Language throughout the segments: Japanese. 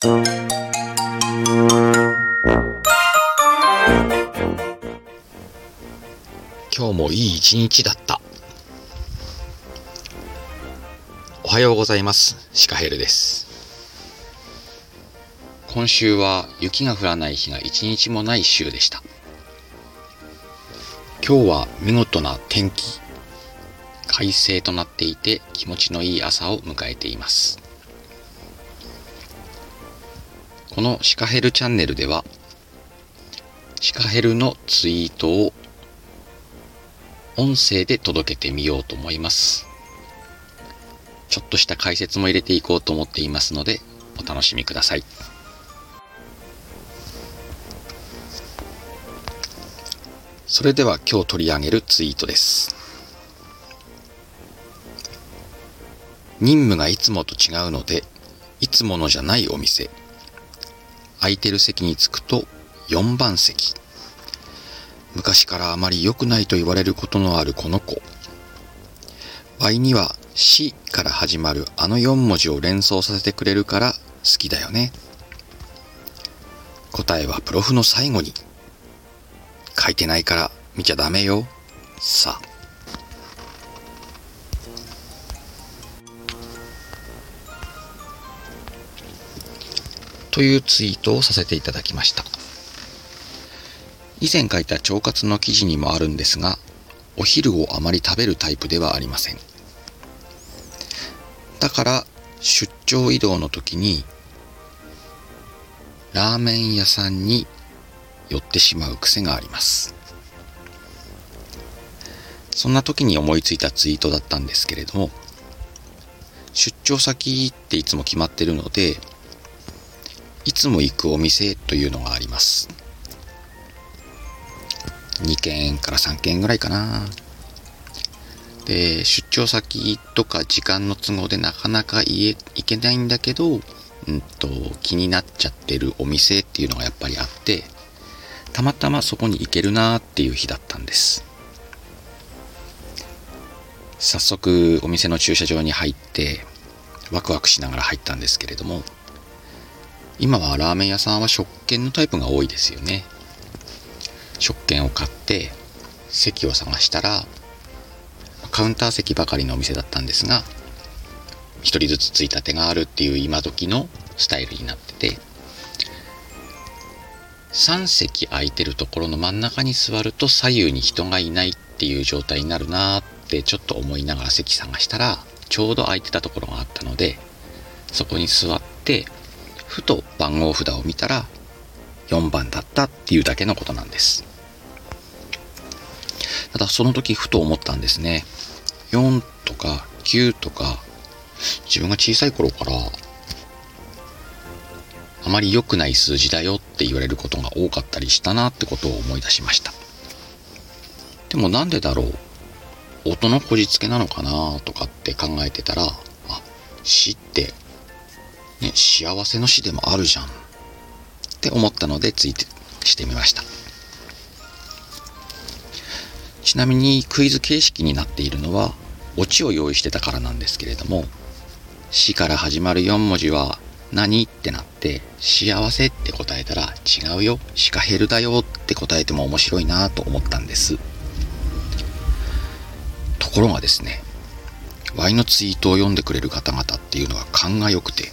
今日もいい一日だった。おはようございます。シカヘルです。今週は雪が降らない日が一日もない週でした。今日は見事な天気、快晴となっていて気持ちのいい朝を迎えています。このシカヘルチャンネルでは、シカヘルのツイートを音声で届けてみようと思います。ちょっとした解説も入れていこうと思っていますので、お楽しみください。それでは今日取り上げるツイートです。任務がいつもと違うので、いつものじゃないお店。空いてる席に着くと4番席。昔からあまり良くないと言われることのあるこの子。倍には死から始まるあの4文字を連想させてくれるから好きだよね。答えはプロフの最後に。書いてないから見ちゃダメよ。さあ。というツイートをさせていただきました。以前書いた腸活の記事にもあるんですが、お昼をあまり食べるタイプではありません。だから、出張移動の時に、ラーメン屋さんに寄ってしまう癖があります。そんな時に思いついたツイートだったんですけれども、出張先っていつも決まってるので、いつも行くお店というのがあります。2軒から3軒ぐらいかな。で、出張先とか時間の都合でなかなか家行けないんだけど、うんと、気になっちゃってるお店っていうのがやっぱりあって、たまたまそこに行けるなっていう日だったんです。早速お店の駐車場に入って、ワクワクしながら入ったんですけれども、今はラーメン屋さんは食券のタイプが多いですよね。食券を買って席を探したらカウンター席ばかりのお店だったんですが一人ずつついたてがあるっていう今時のスタイルになってて3席空いてるところの真ん中に座ると左右に人がいないっていう状態になるなーってちょっと思いながら席探したらちょうど空いてたところがあったのでそこに座ってふと番号札を見たら4番だったっていうだけのことなんです。ただその時ふと思ったんですね。4とか9とか自分が小さい頃からあまり良くない数字だよって言われることが多かったりしたなってことを思い出しました。でもなんでだろう音のこじつけなのかなとかって考えてたら、あ、死ってね、幸せの死でもあるじゃんって思ったのでツイートしてみました。ちなみにクイズ形式になっているのはオチを用意してたからなんですけれども死から始まる4文字は何ってなって幸せって答えたら違うよシカヘルだよって答えても面白いなと思ったんですところがですね Y のツイートを読んでくれる方々っていうのは勘が良くて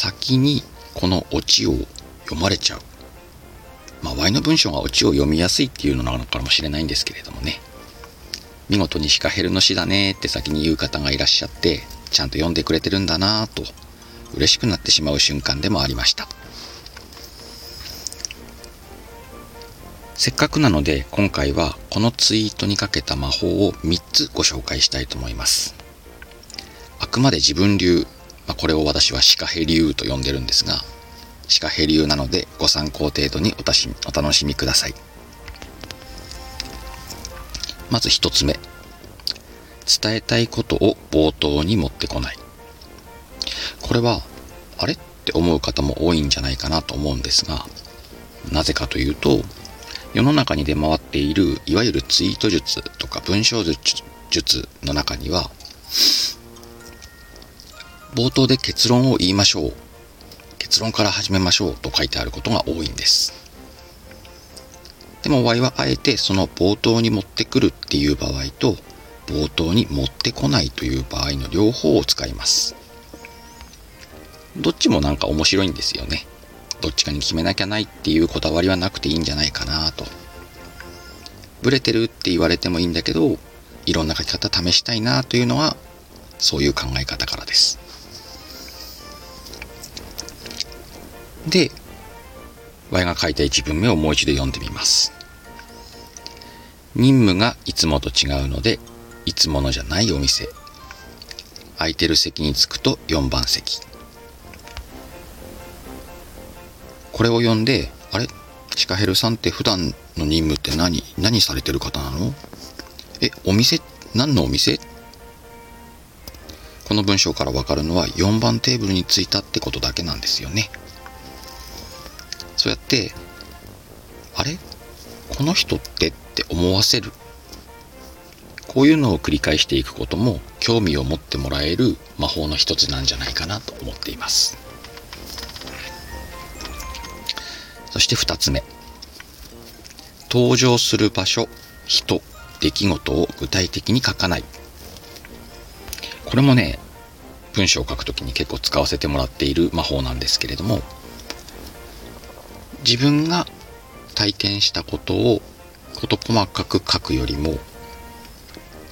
先にこのオチを読まれちゃう。まあ、Y の文章がオチを読みやすいっていうのなのかもしれないんですけれどもね。見事にシカヘルの詩だねって先に言う方がいらっしゃって、ちゃんと読んでくれてるんだなぁと、嬉しくなってしまう瞬間でもありました。せっかくなので今回はこのツイートにかけた魔法を3つご紹介したいと思います。あくまで自分流まあ、これを私はシカヘ流と呼んでるんですが、シカヘ流なのでご参考程度におたしお楽しみください。まず一つ目。伝えたいことを冒頭に持ってこない。これは、あれって思う方も多いんじゃないかなと思うんですが、なぜかというと、世の中に出回っているいわゆるツイート術とか文章術の中には冒頭で結論を言いましょう。結論から始めましょうと書いてあることが多いんです。でも、Y はあえてその冒頭に持ってくるっていう場合と、冒頭に持ってこないという場合の両方を使います。どっちもなんか面白いんですよね。どっちかに決めなきゃないっていうこだわりはなくていいんじゃないかなと。ブレてるって言われてもいいんだけど、いろんな書き方試したいなというのは、そういう考え方からです。で、Y が書いた1文目をもう一度読んでみます。任務がいつもと違うので、いつものじゃないお店。空いてる席に着くと4番席。これを読んで、あれ？シカヘルさんって普段の任務って何？何されてる方なの？え、お店？何のお店？この文章からわかるのは4番テーブルに着いたってことだけなんですよね。そうやって、あれ？この人ってって思わせる。こういうのを繰り返していくことも興味を持ってもらえる魔法の一つなんじゃないかなと思っています。そして2つ目。登場する場所、人、出来事を具体的に書かない。これもね、文章を書くときに結構使わせてもらっている魔法なんですけれども、自分が体験したことを事細かく書くよりも、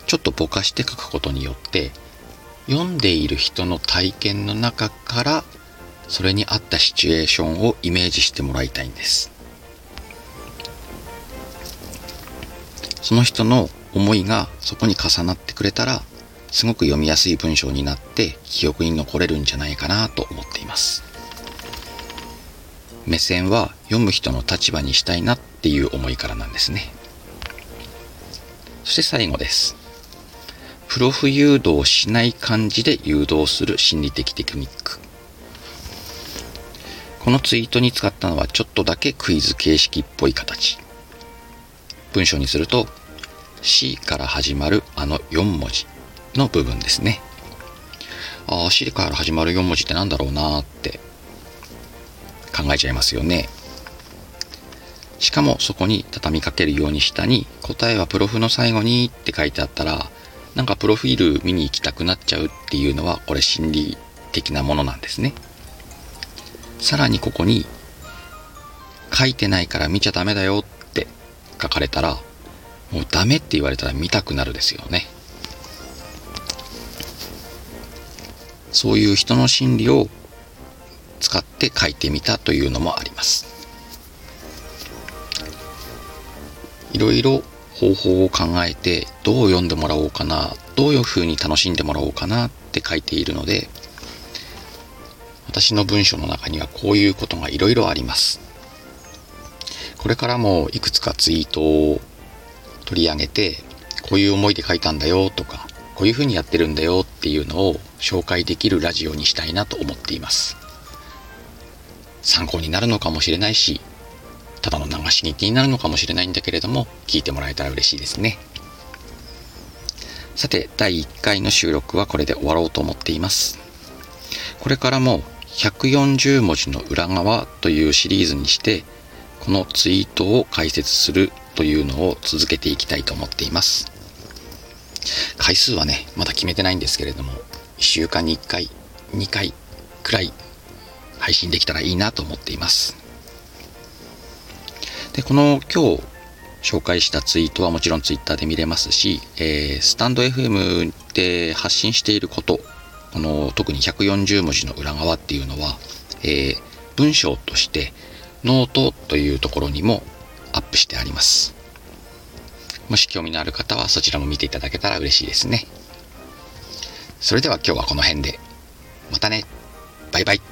ちょっとぼかして書くことによって、読んでいる人の体験の中からそれに合ったシチュエーションをイメージしてもらいたいんです。その人の思いがそこに重なってくれたら、すごく読みやすい文章になって記憶に残れるんじゃないかなと思っています。目線は読む人の立場にしたいなっていう思いからなんですね。そして最後です。プロフ誘導しない感じで誘導する心理的テクニック。このツイートに使ったのはちょっとだけクイズ形式っぽい形。文章にすると C から始まるあの4文字の部分ですね。ああ、C から始まる4文字って何だろうなーって考えちゃいますよね。しかもそこに畳みかけるように下に答えはプロフの最後にって書いてあったらなんかプロフィール見に行きたくなっちゃうっていうのはこれ心理的なものなんですね。さらにここに書いてないから見ちゃダメだよって書かれたらもうダメって言われたら見たくなるですよね。そういう人の心理を使って書いてみたというのもあります。いろいろ方法を考えてどう読んでもらおうかな、どういうふうに楽しんでもらおうかなって書いているので、私の文章の中にはこういうことがいろいろあります。これからもいくつかツイートを取り上げて、こういう思いで書いたんだよとか、こういうふうにやってるんだよっていうのを紹介できるラジオにしたいなと思っています。参考になるのかもしれないし、ただの流し聞きになるのかもしれないんだけれども、聞いてもらえたら嬉しいですね。さて、第1回の収録はこれで終わろうと思っています。これからも140文字の裏側というシリーズにして、このツイートを解説するというのを続けていきたいと思っています。回数はね、まだ決めてないんですけれども、1週間に1回、2回くらい配信できたらいいなと思っています。で、この今日紹介したツイートはもちろん Twitter で見れますし、えー、スタンド FM で発信していることこの特に140文字の裏側っていうのは、えー、文章としてノートというところにもアップしてあります。もし興味のある方はそちらも見ていただけたら嬉しいですね。それでは今日はこの辺で。またね。バイバイ。